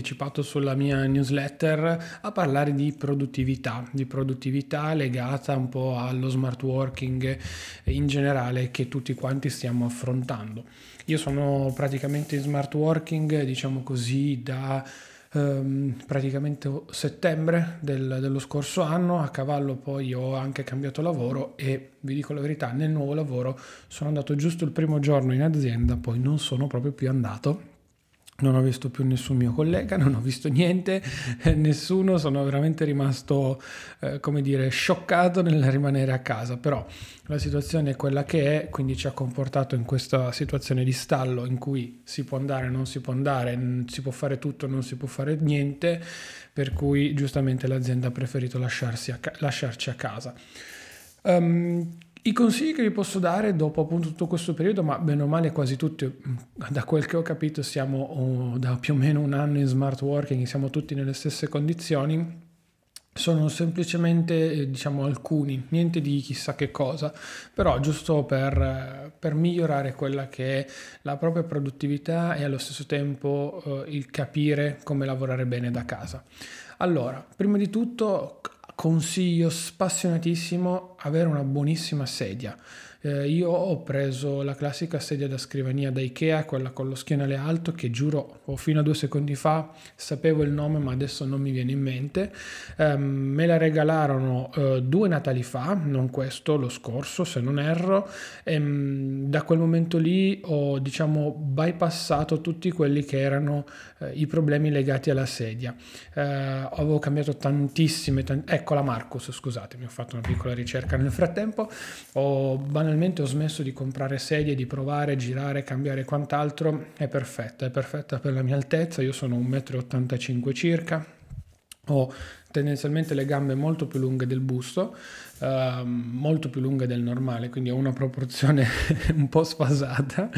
anticipato sulla mia newsletter, a parlare di produttività, di produttività legata un po' allo smart working in generale che tutti quanti stiamo affrontando. Io sono praticamente in smart working, diciamo così, da ehm, praticamente settembre del, dello scorso anno, a cavallo poi ho anche cambiato lavoro e vi dico la verità, nel nuovo lavoro sono andato giusto il primo giorno in azienda, poi non sono proprio più andato non ho visto più nessun mio collega, non ho visto niente, nessuno, sono veramente rimasto, eh, come dire, scioccato nel rimanere a casa, però la situazione è quella che è, quindi ci ha comportato in questa situazione di stallo in cui si può andare, non si può andare, si può fare tutto, non si può fare niente, per cui giustamente l'azienda ha preferito lasciarsi a ca- lasciarci a casa. Um, i consigli che vi posso dare dopo appunto tutto questo periodo, ma bene o male quasi tutti, mm, da quel che ho capito siamo oh, da più o meno un anno in smart working, siamo tutti nelle stesse condizioni, sono semplicemente eh, diciamo alcuni, niente di chissà che cosa, però giusto per, per migliorare quella che è la propria produttività e allo stesso tempo eh, il capire come lavorare bene da casa. Allora, prima di tutto consiglio spassionatissimo avere una buonissima sedia. Eh, io ho preso la classica sedia da scrivania da Ikea, quella con lo schienale alto, che giuro, fino a due secondi fa sapevo il nome, ma adesso non mi viene in mente. Eh, me la regalarono eh, due Natali fa, non questo, lo scorso, se non erro. E, ehm, da quel momento lì ho, diciamo, bypassato tutti quelli che erano eh, i problemi legati alla sedia. Eh, avevo cambiato tantissime, tant- ecco la Marcus, scusatemi, ho fatto una piccola ricerca nel frattempo. Ho banalmente banalmente ho smesso di comprare sedie, di provare, girare, cambiare quant'altro, è perfetta, è perfetta per la mia altezza, io sono 1,85 m circa, ho tendenzialmente le gambe molto più lunghe del busto, uh, molto più lunghe del normale, quindi ho una proporzione un po' sfasata.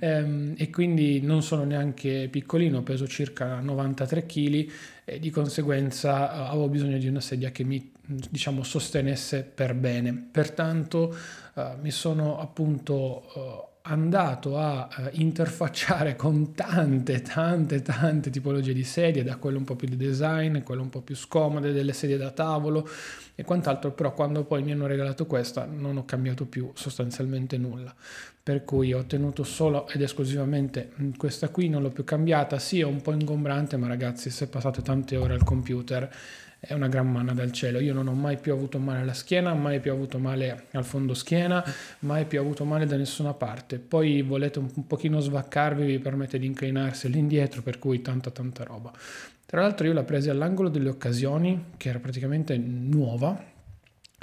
Um, e quindi non sono neanche piccolino, peso circa 93 kg e di conseguenza uh, avevo bisogno di una sedia che mi diciamo sostenesse per bene. Pertanto uh, mi sono appunto andato a eh, interfacciare con tante, tante, tante tipologie di sedie, da quelle un po' più di design, quelle un po' più scomode, delle sedie da tavolo e quant'altro, però quando poi mi hanno regalato questa non ho cambiato più sostanzialmente nulla. Per cui ho tenuto solo ed esclusivamente mm, questa qui, non l'ho più cambiata, sì è un po' ingombrante, ma ragazzi se passate tante ore al computer è una gran manna dal cielo. Io non ho mai più avuto male alla schiena, mai più avuto male al fondo schiena, mai più avuto male da nessuna parte. Poi volete un, un pochino svaccarvi, vi permette di inclinarsi all'indietro, per cui tanta tanta roba. Tra l'altro io l'ho presa all'angolo delle occasioni, che era praticamente nuova,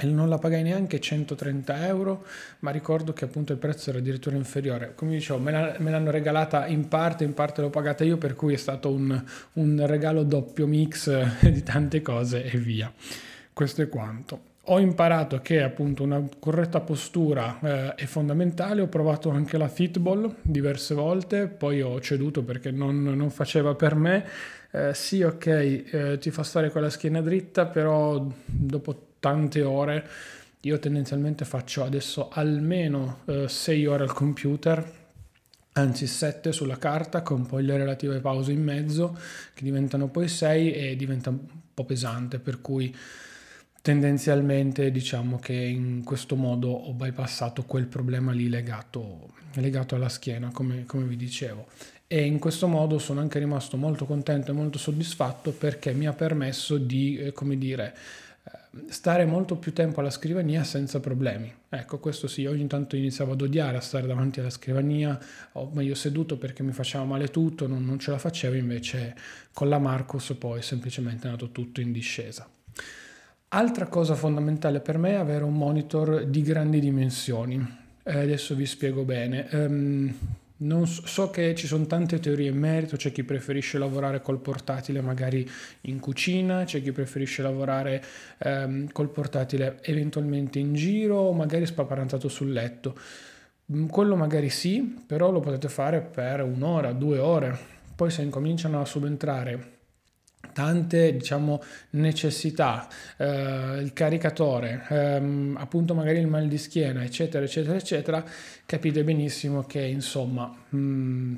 e non la pagai neanche 130 euro, ma ricordo che appunto il prezzo era addirittura inferiore. Come dicevo, me, la, me l'hanno regalata in parte, in parte l'ho pagata io, per cui è stato un, un regalo doppio mix di tante cose e via. Questo è quanto. Ho imparato che appunto una corretta postura eh, è fondamentale, ho provato anche la fitball diverse volte, poi ho ceduto perché non, non faceva per me. Eh, sì, ok, eh, ti fa stare con la schiena dritta, però dopo tante ore. Io tendenzialmente faccio adesso almeno 6 eh, ore al computer, anzi 7 sulla carta con poi le relative pause in mezzo che diventano poi 6 e diventa un po' pesante, per cui tendenzialmente diciamo che in questo modo ho bypassato quel problema lì legato, legato alla schiena, come, come vi dicevo. E in questo modo sono anche rimasto molto contento e molto soddisfatto perché mi ha permesso di, eh, come dire, stare molto più tempo alla scrivania senza problemi. Ecco, questo sì, ogni tanto iniziavo ad odiare a stare davanti alla scrivania, o meglio seduto perché mi faceva male tutto, non, non ce la facevo, invece con la Marcus poi semplicemente è andato tutto in discesa. Altra cosa fondamentale per me è avere un monitor di grandi dimensioni. Eh, adesso vi spiego bene. Um, non so, so, che ci sono tante teorie in merito, c'è chi preferisce lavorare col portatile magari in cucina, c'è chi preferisce lavorare ehm, col portatile eventualmente in giro o magari spaparanzato sul letto. Mm, quello magari sì, però lo potete fare per un'ora, due ore. Poi se incominciano a subentrare tante diciamo, necessità, eh, il caricatore, ehm, appunto magari il mal di schiena, eccetera, eccetera, eccetera, capite benissimo che insomma mh, mm,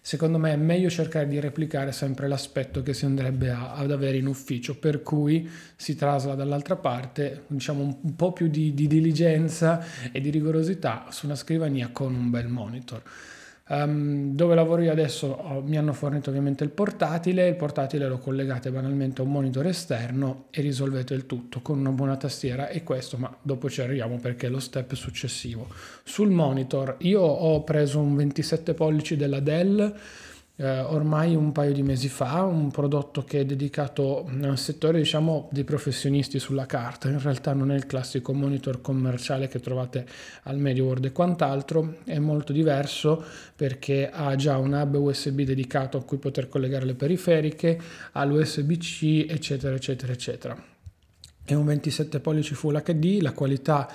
secondo me è meglio cercare di replicare sempre l'aspetto che si andrebbe a, ad avere in ufficio, per cui si trasla dall'altra parte diciamo un, po' più di, di diligenza e di rigorosità su una scrivania con un bel monitor. Um, dove lavoro io adesso oh, mi hanno fornito ovviamente il portatile, il portatile lo collegate banalmente a un monitor esterno e risolvete il tutto con una buona tastiera e questo, ma dopo ci arriviamo perché è lo step successivo. Sul monitor io ho preso un 27 pollici della Dell eh, ormai un paio di mesi fa, un prodotto che è dedicato al settore diciamo dei professionisti sulla carta, in realtà non è il classico monitor commerciale che trovate al MediaWorld e quant'altro, è molto diverso perché ha già un hub USB dedicato a cui poter collegare le periferiche, ha l'USB-C eccetera eccetera eccetera. È un 27 pollici Full HD, la qualità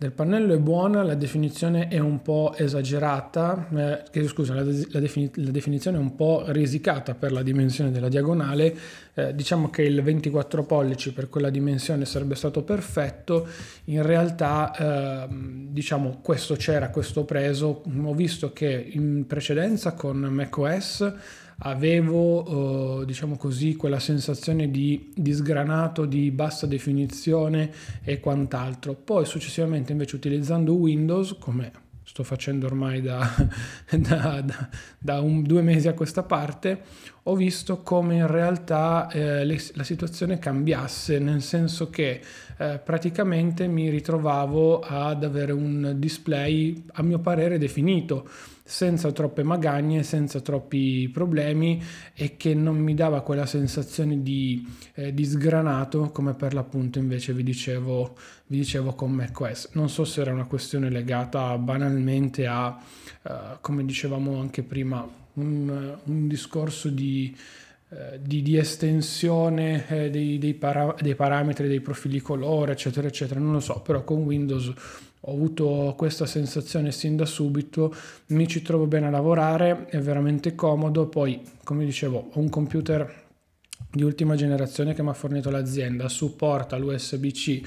del pannello è buona, la definizione è un po' esagerata, eh, scusa, la, la, defini- la, definizione è un po' risicata per la dimensione della diagonale, eh, diciamo che il 24 pollici per quella dimensione sarebbe stato perfetto, in realtà eh, diciamo questo c'era, questo preso, ho visto che in precedenza con macOS avevo, eh, diciamo così, quella sensazione di, di sgranato, di bassa definizione e quant'altro. Poi successivamente invece utilizzando Windows, come sto facendo ormai da, da, da, da un, due mesi a questa parte, ho visto come in realtà eh, le, la situazione cambiasse, nel senso che eh, praticamente mi ritrovavo ad avere un display a mio parere definito senza troppe magagne, senza troppi problemi e che non mi dava quella sensazione di, eh, di sgranato come per l'appunto invece vi dicevo, vi dicevo con macOS. Non so se era una questione legata banalmente a, eh, come dicevamo anche prima, un, un discorso di, eh, di, di, estensione eh, dei, dei, para- dei parametri, dei profili colore, eccetera, eccetera. Non lo so, però con Windows ho avuto questa sensazione sin da subito, mi ci trovo bene a lavorare, è veramente comodo, poi come dicevo ho un computer di ultima generazione che mi ha fornito l'azienda, supporta l'USB-C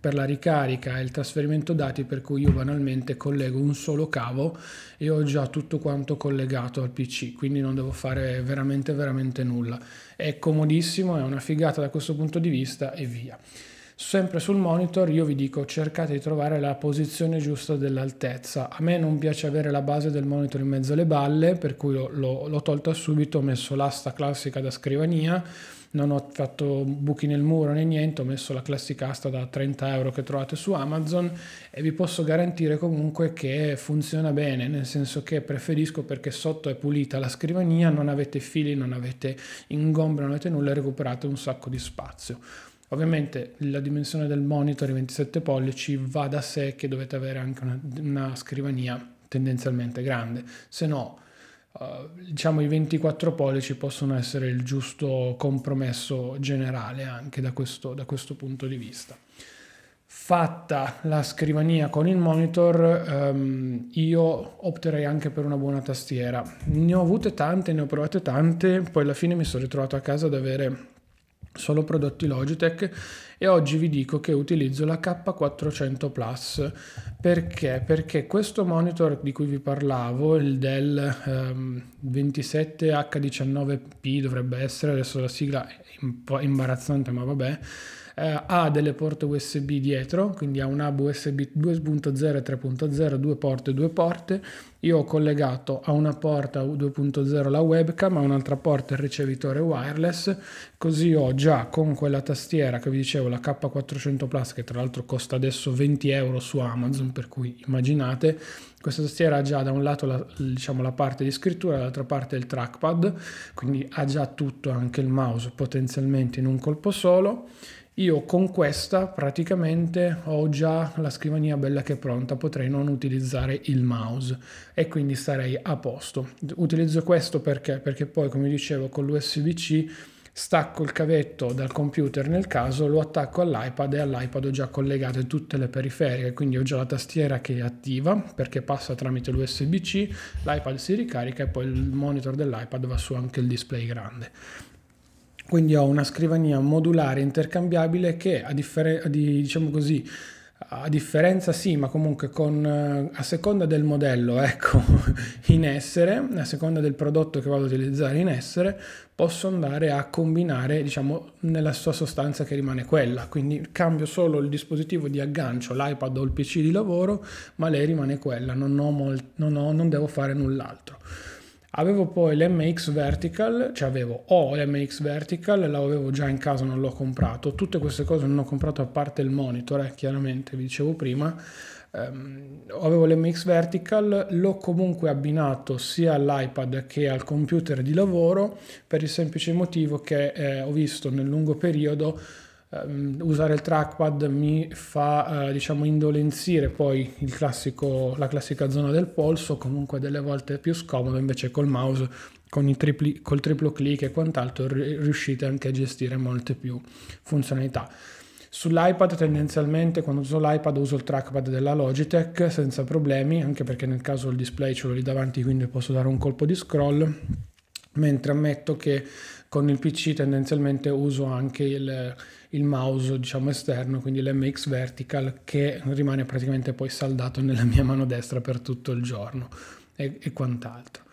per la ricarica e il trasferimento dati per cui io banalmente collego un solo cavo e ho già tutto quanto collegato al PC, quindi non devo fare veramente veramente nulla. È comodissimo, è una figata da questo punto di vista e via. Sempre sul monitor io vi dico cercate di trovare la posizione giusta dell'altezza. A me non piace avere la base del monitor in mezzo alle balle, per cui l'ho, l'ho tolta subito, ho messo l'asta classica da scrivania, non ho fatto buchi nel muro né niente, ho messo la classica asta da 30 euro che trovate su Amazon e vi posso garantire comunque che funziona bene, nel senso che preferisco perché sotto è pulita la scrivania, non avete fili, non avete ingombre, non avete nulla recuperate un sacco di spazio. Ovviamente la dimensione del monitor, i 27 pollici, va da sé che dovete avere anche una, una scrivania tendenzialmente grande, se no uh, diciamo i 24 pollici possono essere il giusto compromesso generale anche da questo, da questo punto di vista. Fatta la scrivania con il monitor, um, io opterei anche per una buona tastiera. Ne ho avute tante, ne ho provate tante, poi alla fine mi sono ritrovato a casa ad avere solo prodotti Logitech e oggi vi dico che utilizzo la K400 Plus perché? Perché questo monitor di cui vi parlavo, il Dell um, 27H19P dovrebbe essere, adesso la sigla è un po' imbarazzante ma vabbè, eh, ha delle porte USB dietro, quindi ha un hub USB 2.0 e 3.0, due porte, due porte. Io ho collegato a una porta 2.0 la webcam, a un'altra porta il ricevitore wireless, così ho già con quella tastiera che vi dicevo, la K400 Plus, che tra l'altro costa adesso 20 euro su Amazon, per cui immaginate, questa tastiera ha già da un lato la, diciamo, la parte di scrittura, dall'altra parte il trackpad, quindi ha già tutto, anche il mouse potenzialmente in un colpo solo. Io con questa praticamente ho già la scrivania bella che è pronta, potrei non utilizzare il mouse e quindi starei a posto. Utilizzo questo perché? Perché poi come dicevo con l'USB-C stacco il cavetto dal computer nel caso, lo attacco all'iPad e all'iPad ho già collegate tutte le periferiche, quindi ho già la tastiera che è attiva perché passa tramite l'USB-C, l'iPad si ricarica e poi il monitor dell'iPad va su anche il display grande. Quindi ho una scrivania modulare intercambiabile che a differenza di, diciamo così, a differenza sì, ma comunque con, a seconda del modello ecco, in essere, a seconda del prodotto che vado a utilizzare in essere, posso andare a combinare diciamo nella sua sostanza che rimane quella. Quindi cambio solo il dispositivo di aggancio, l'iPad o il PC di lavoro, ma lei rimane quella, non, ho molt- non, ho, non devo fare null'altro. Avevo poi l'MX Vertical, cioè avevo, ho l'MX Vertical, l'avevo già in casa, non l'ho comprato. Tutte queste cose non ho comprato a parte il monitor, eh, chiaramente, vi dicevo prima. Um, avevo l'MX Vertical, l'ho comunque abbinato sia all'iPad che al computer di lavoro per il semplice motivo che eh, ho visto nel lungo periodo usare il trackpad mi fa uh, diciamo indolenzire poi classico, la classica zona del polso, comunque delle volte è più scomodo, invece col mouse con tripli, col triplo clic e quant'altro riuscite anche a gestire molte più funzionalità. Sull'iPad tendenzialmente quando uso l'iPad uso il trackpad della Logitech senza problemi, anche perché nel caso il display ce l'ho lì davanti quindi posso dare un colpo di scroll, mentre ammetto che con il PC tendenzialmente uso anche il, il mouse diciamo esterno, quindi l'MX Vertical che rimane praticamente poi saldato nella mia mano destra per tutto il giorno e, e quant'altro.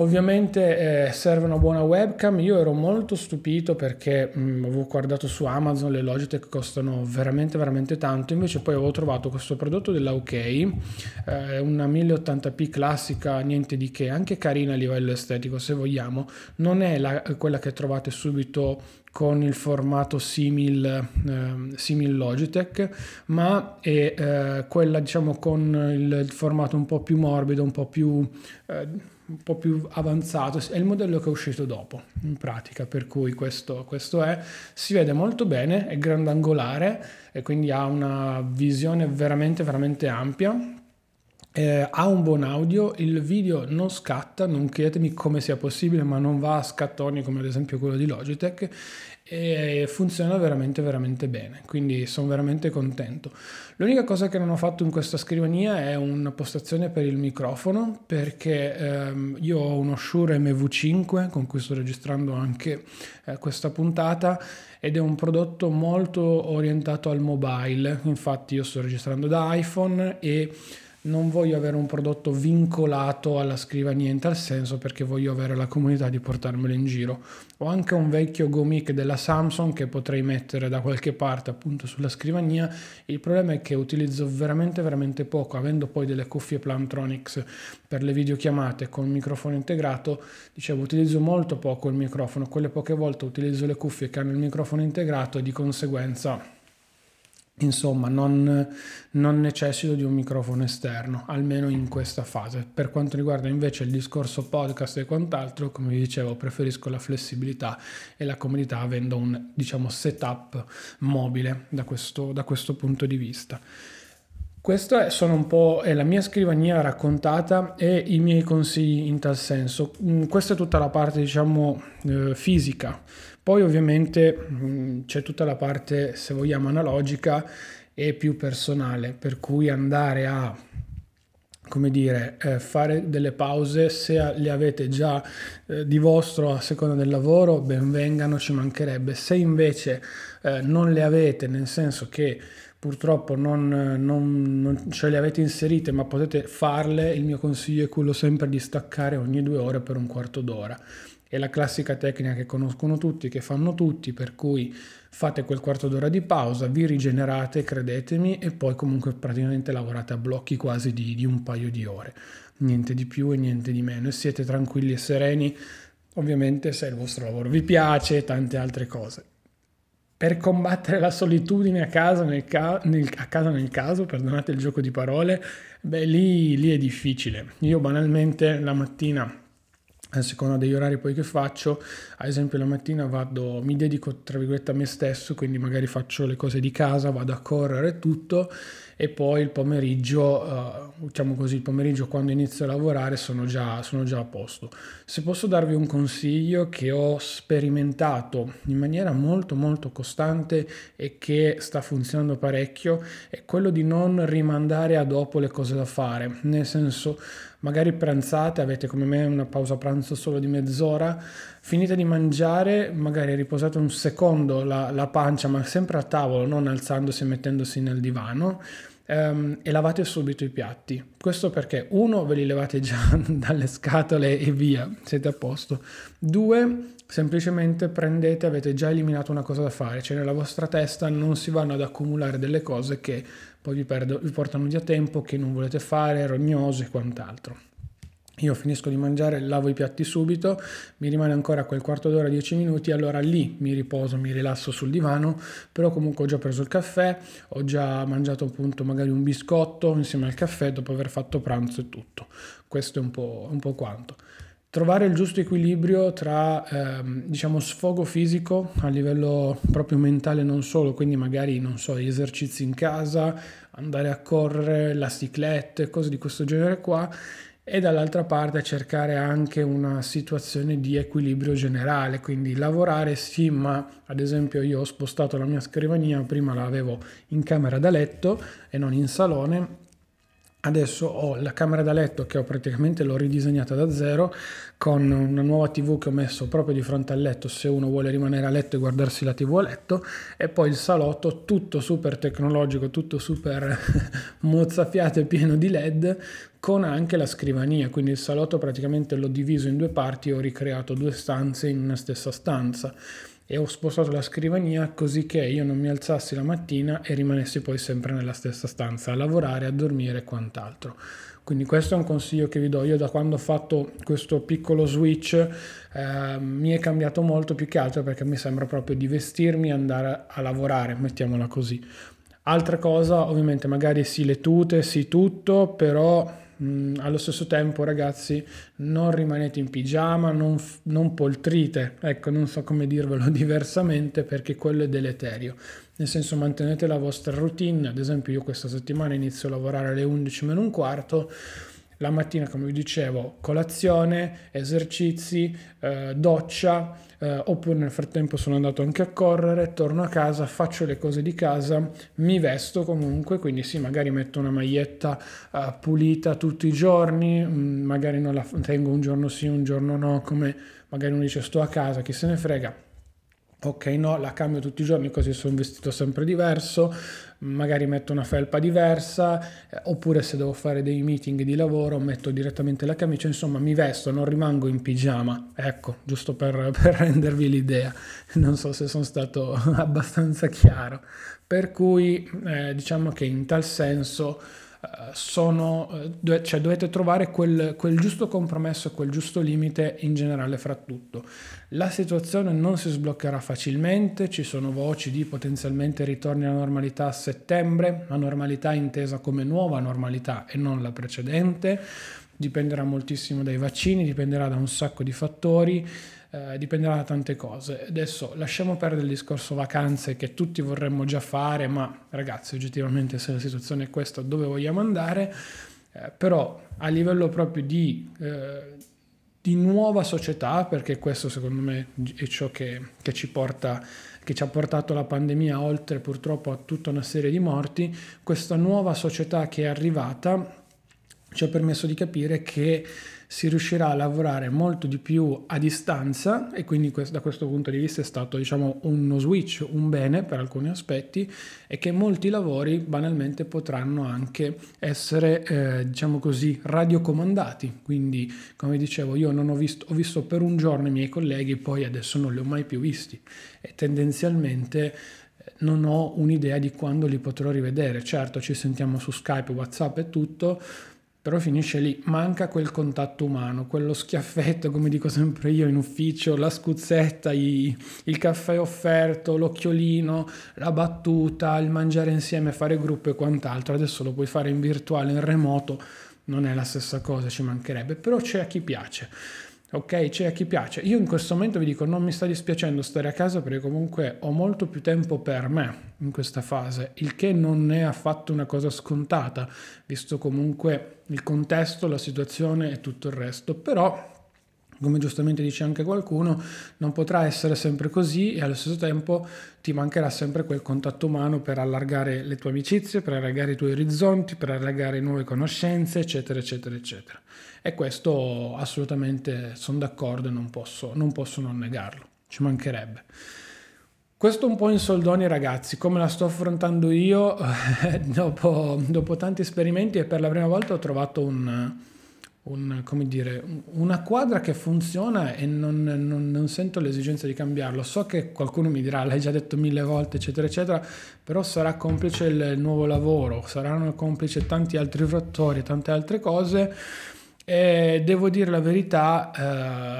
Ovviamente eh, serve una buona webcam, io ero molto stupito perché mh, mm, avevo guardato su Amazon, le Logitech costano veramente veramente tanto, invece poi avevo trovato questo prodotto della OK, eh, una 1080p classica, niente di che, anche carina a livello estetico se vogliamo, non è la, quella che trovate subito con il formato simil, eh, simil Logitech, ma è eh, quella diciamo con il, il, formato un po' più morbido, un po' più eh, un po' più avanzato, è il modello che è uscito dopo in pratica, per cui questo, questo è, si vede molto bene, è grandangolare e quindi ha una visione veramente veramente ampia, eh, ha un buon audio, il video non scatta, non chiedetemi come sia possibile, ma non va a scattoni come ad esempio quello di Logitech e funziona veramente veramente bene quindi sono veramente contento. L'unica cosa che non ho fatto in questa scrivania è una postazione per il microfono perché ehm, io ho uno Shure MV5 con cui sto registrando anche eh, questa puntata ed è un prodotto molto orientato al mobile. Infatti io sto registrando da iPhone e non voglio avere un prodotto vincolato alla scrivania in tal senso perché voglio avere la comunità di portarmelo in giro. Ho anche un vecchio Gomic della Samsung che potrei mettere da qualche parte appunto sulla scrivania. Il problema è che utilizzo veramente veramente poco, avendo poi delle cuffie Plantronics per le videochiamate con microfono integrato, dicevo utilizzo molto poco il microfono, quelle poche volte utilizzo le cuffie che hanno il microfono integrato e di conseguenza Insomma, non, non, necessito di un microfono esterno, almeno in questa fase. Per quanto riguarda invece il discorso podcast e quant'altro, come vi dicevo, preferisco la flessibilità e la comodità avendo un diciamo, setup mobile da questo, da questo punto di vista. Questa è la mia scrivania raccontata e i miei consigli in tal senso. Mm, questa è tutta la parte, diciamo, eh, fisica. Poi ovviamente mm, c'è tutta la parte, se vogliamo, analogica e più personale, per cui andare a come dire, eh, fare delle pause, se le avete già eh, di vostro a seconda del lavoro, ben vengano, ci mancherebbe. Se invece eh, non le avete, nel senso che purtroppo non, non, non, ce le avete inserite ma potete farle, il mio consiglio è quello sempre di staccare ogni due ore per un quarto d'ora. È la classica tecnica che conoscono tutti, che fanno tutti, per cui fate quel quarto d'ora di pausa, vi rigenerate, credetemi, e poi comunque praticamente lavorate a blocchi quasi di, di un paio di ore. Niente di più e niente di meno. E siete tranquilli e sereni, ovviamente se il vostro lavoro vi piace e tante altre cose per combattere la solitudine a casa nel, ca- nel, a casa nel caso, perdonate il gioco di parole, beh lì, lì, è difficile. Io banalmente la mattina, a seconda degli orari poi che faccio, ad esempio la mattina vado, mi dedico tra virgolette a me stesso, quindi magari faccio le cose di casa, vado a correre tutto, e poi il pomeriggio, eh, diciamo così, il pomeriggio quando inizio a lavorare sono già, sono già a posto. Se posso darvi un consiglio che ho sperimentato in maniera molto molto costante e che sta funzionando parecchio è quello di non rimandare a dopo le cose da fare, nel senso magari pranzate, avete come me una pausa pranzo solo di mezz'ora, finite di mangiare, magari riposate un secondo la, la pancia, ma sempre a tavolo, non alzandosi e mettendosi nel divano. Um, e lavate subito i piatti. Questo perché uno ve li levate già dalle scatole e via, siete a posto. Due, semplicemente prendete, avete già eliminato una cosa da fare, cioè nella vostra testa non si vanno ad accumulare delle cose che poi vi, perdo, vi portano via tempo, che non volete fare, rognoso e quant'altro. Io finisco di mangiare, lavo i piatti subito, mi rimane ancora quel quarto d'ora, dieci minuti, allora lì mi riposo, mi rilasso sul divano, però comunque ho già preso il caffè, ho già mangiato appunto magari un biscotto insieme al caffè dopo aver fatto pranzo e tutto. Questo è un po', un po quanto. Trovare il giusto equilibrio tra ehm, diciamo sfogo fisico a livello proprio mentale non solo, quindi magari non so, gli esercizi in casa, andare a correre, la ciclette, cose di questo genere qua e dall'altra parte cercare anche una situazione di equilibrio generale, quindi lavorare sì, ma ad esempio io ho spostato la mia scrivania, prima l'avevo in camera da letto e non in salone Adesso ho la camera da letto che ho praticamente l'ho ridisegnata da zero con una nuova TV che ho messo proprio di fronte al letto se uno vuole rimanere a letto e guardarsi la TV a letto. E poi il salotto tutto super tecnologico, tutto super mozzafiato e pieno di LED con anche la scrivania, quindi il salotto praticamente l'ho diviso in due parti e ho ricreato due stanze in una stessa stanza e ho spostato la scrivania così che io non mi alzassi la mattina e rimanessi poi sempre nella stessa stanza a lavorare, a dormire e quant'altro. Quindi questo è un consiglio che vi do. Io da quando ho fatto questo piccolo switch eh, mi è cambiato molto più che altro perché mi sembra proprio di vestirmi e andare a lavorare, mettiamola così. Altra cosa, ovviamente magari sì le tute, sì tutto, però allo stesso tempo, ragazzi, non rimanete in pigiama, non, non poltrite, ecco, non so come dirvelo diversamente perché quello è deleterio. Nel senso, mantenete la vostra routine. Ad esempio, io questa settimana inizio a lavorare alle 11 meno un quarto la mattina, come vi dicevo, colazione, esercizi, eh, doccia, eh, oppure nel frattempo sono andato anche a correre, torno a casa, faccio le cose di casa, mi vesto comunque, quindi sì, magari metto una maglietta eh, pulita tutti i giorni, mm, magari non la tengo un giorno sì, un giorno no, come magari uno dice sto a casa, chi se ne frega Ok, no, la cambio tutti i giorni così sono vestito sempre diverso, magari metto una felpa diversa, eh, oppure se devo fare dei meeting di lavoro metto direttamente la camicia, insomma mi vesto, non rimango in pigiama, ecco, giusto per, per rendervi l'idea, non so se sono stato abbastanza chiaro, per cui eh, diciamo che in tal senso sono, eh, cioè dovete trovare quel, quel giusto compromesso, quel giusto limite in generale fra tutto. La situazione non si sbloccherà facilmente, ci sono voci di potenzialmente ritorni alla normalità a settembre, la normalità intesa come nuova normalità e non la precedente, dipenderà moltissimo dai vaccini, dipenderà da un sacco di fattori eh, dipenderà da tante cose. Adesso lasciamo perdere il discorso vacanze che tutti vorremmo già fare, ma ragazzi, oggettivamente se la situazione è questa, dove vogliamo andare? Eh, però a livello proprio di, eh, di, nuova società, perché questo secondo me è ciò che, che ci porta che ci ha portato la pandemia, oltre purtroppo a tutta una serie di morti, questa nuova società che è arrivata ci ha permesso di capire che si riuscirà a lavorare molto di più a distanza e quindi da questo punto di vista è stato diciamo uno switch, un bene per alcuni aspetti e che molti lavori banalmente potranno anche essere eh, diciamo così radiocomandati. Quindi come dicevo io non ho visto, ho visto per un giorno i miei colleghi poi adesso non li ho mai più visti e tendenzialmente eh, non ho un'idea di quando li potrò rivedere. Certo ci sentiamo su Skype, Whatsapp e tutto però finisce lì, manca quel contatto umano, quello schiaffetto, come dico sempre io in ufficio, la scuzzetta, i, il caffè offerto, l'occhiolino, la battuta, il mangiare insieme, fare gruppo e quant'altro. Adesso lo puoi fare in virtuale, in remoto, non è la stessa cosa, ci mancherebbe, però c'è a chi piace. Ok, c'è a chi piace. Io in questo momento vi dico non mi sta dispiacendo stare a casa perché comunque ho molto più tempo per me in questa fase, il che non è affatto una cosa scontata, visto comunque il contesto, la situazione e tutto il resto. Però come giustamente dice anche qualcuno, non potrà essere sempre così e allo stesso tempo ti mancherà sempre quel contatto umano per allargare le tue amicizie, per allargare i tuoi orizzonti, per allargare nuove conoscenze, eccetera, eccetera, eccetera. E questo assolutamente sono d'accordo e non posso, non posso non negarlo, ci mancherebbe. Questo un po' in soldoni ragazzi, come la sto affrontando io dopo, dopo tanti esperimenti e per la prima volta ho trovato un un, dire, una quadra che funziona e non, non, non, sento l'esigenza di cambiarlo. So che qualcuno mi dirà, l'hai già detto mille volte, eccetera, eccetera, però sarà complice il nuovo lavoro, saranno complice tanti altri fattori, tante altre cose e devo dire la verità,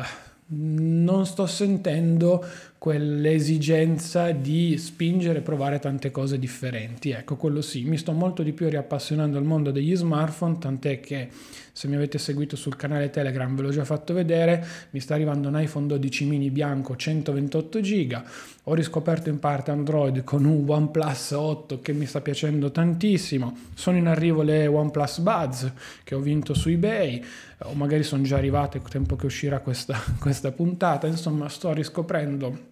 eh, non sto sentendo quell'esigenza di spingere e provare tante cose differenti. Ecco, quello sì, mi sto molto di più riappassionando al mondo degli smartphone, tant'è che se mi avete seguito sul canale Telegram ve l'ho già fatto vedere, mi sta arrivando un iPhone 12 mini bianco 128 giga, ho riscoperto in parte Android con un OnePlus 8 che mi sta piacendo tantissimo, sono in arrivo le OnePlus Buds che ho vinto su eBay, o magari sono già arrivate tempo che uscirà questa, questa puntata, insomma sto riscoprendo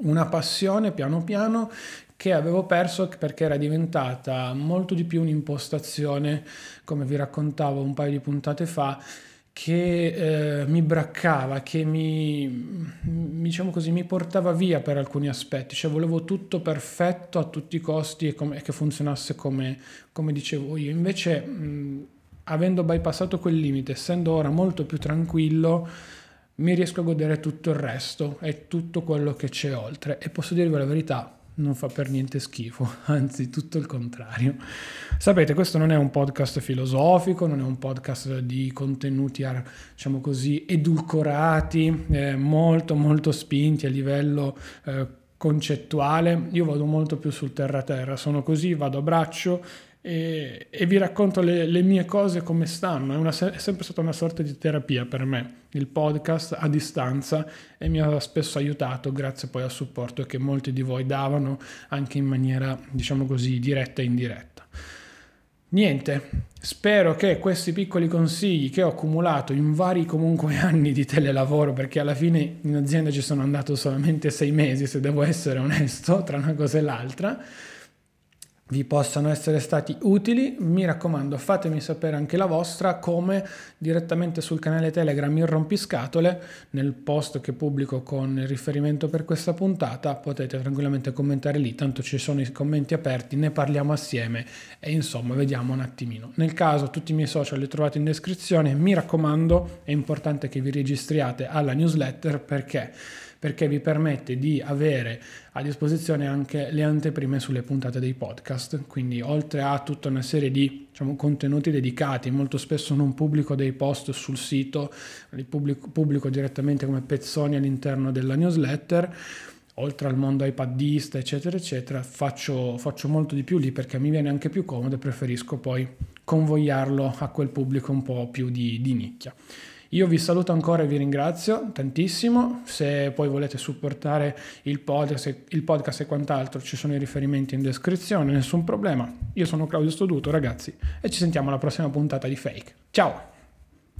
una passione piano piano che avevo perso perché era diventata molto di più un'impostazione, come vi raccontavo un paio di puntate fa, che eh, mi braccava, che mi, diciamo così, mi portava via per alcuni aspetti, cioè volevo tutto perfetto a tutti i costi e, com- e che funzionasse come, come, dicevo io. Invece, mh, avendo bypassato quel limite, essendo ora molto più tranquillo, mi riesco a godere tutto il resto e tutto quello che c'è oltre. E posso dirvi la verità, non fa per niente schifo, anzi tutto il contrario. Sapete, questo non è un podcast filosofico, non è un podcast di contenuti, diciamo così, edulcorati, eh, molto molto spinti a livello eh, concettuale. Io vado molto più sul terra-terra, sono così, vado a braccio e, e vi racconto le, le, mie cose come stanno. È, una, è, sempre stata una sorta di terapia per me, il podcast a distanza e mi ha spesso aiutato grazie poi al supporto che molti di voi davano anche in maniera, diciamo così, diretta e indiretta. Niente, spero che questi piccoli consigli che ho accumulato in vari comunque anni di telelavoro, perché alla fine in azienda ci sono andato solamente sei mesi, se devo essere onesto, tra una cosa e l'altra, vi possano essere stati utili. Mi raccomando, fatemi sapere anche la vostra, come direttamente sul canale Telegram il rompiscatole, nel post che pubblico con il riferimento per questa puntata, potete tranquillamente commentare lì, tanto ci sono i commenti aperti, ne parliamo assieme e insomma vediamo un attimino. Nel caso tutti i miei social li trovate in descrizione, mi raccomando, è importante che vi registriate alla newsletter perché perché vi permette di avere a disposizione anche le anteprime sulle puntate dei podcast, quindi oltre a tutta una serie di diciamo, contenuti dedicati, molto spesso non pubblico dei post sul sito, li pubblico, pubblico direttamente come pezzoni all'interno della newsletter, oltre al mondo iPadista, eccetera, eccetera, faccio, faccio, molto di più lì perché mi viene anche più comodo e preferisco poi convogliarlo a quel pubblico un po' più di, di nicchia. Io vi saluto ancora e vi ringrazio tantissimo. Se poi volete supportare il podcast, il podcast e quant'altro, ci sono i riferimenti in descrizione, nessun problema. Io sono Claudio Stoduto, ragazzi, e ci sentiamo alla prossima puntata di Fake. Ciao!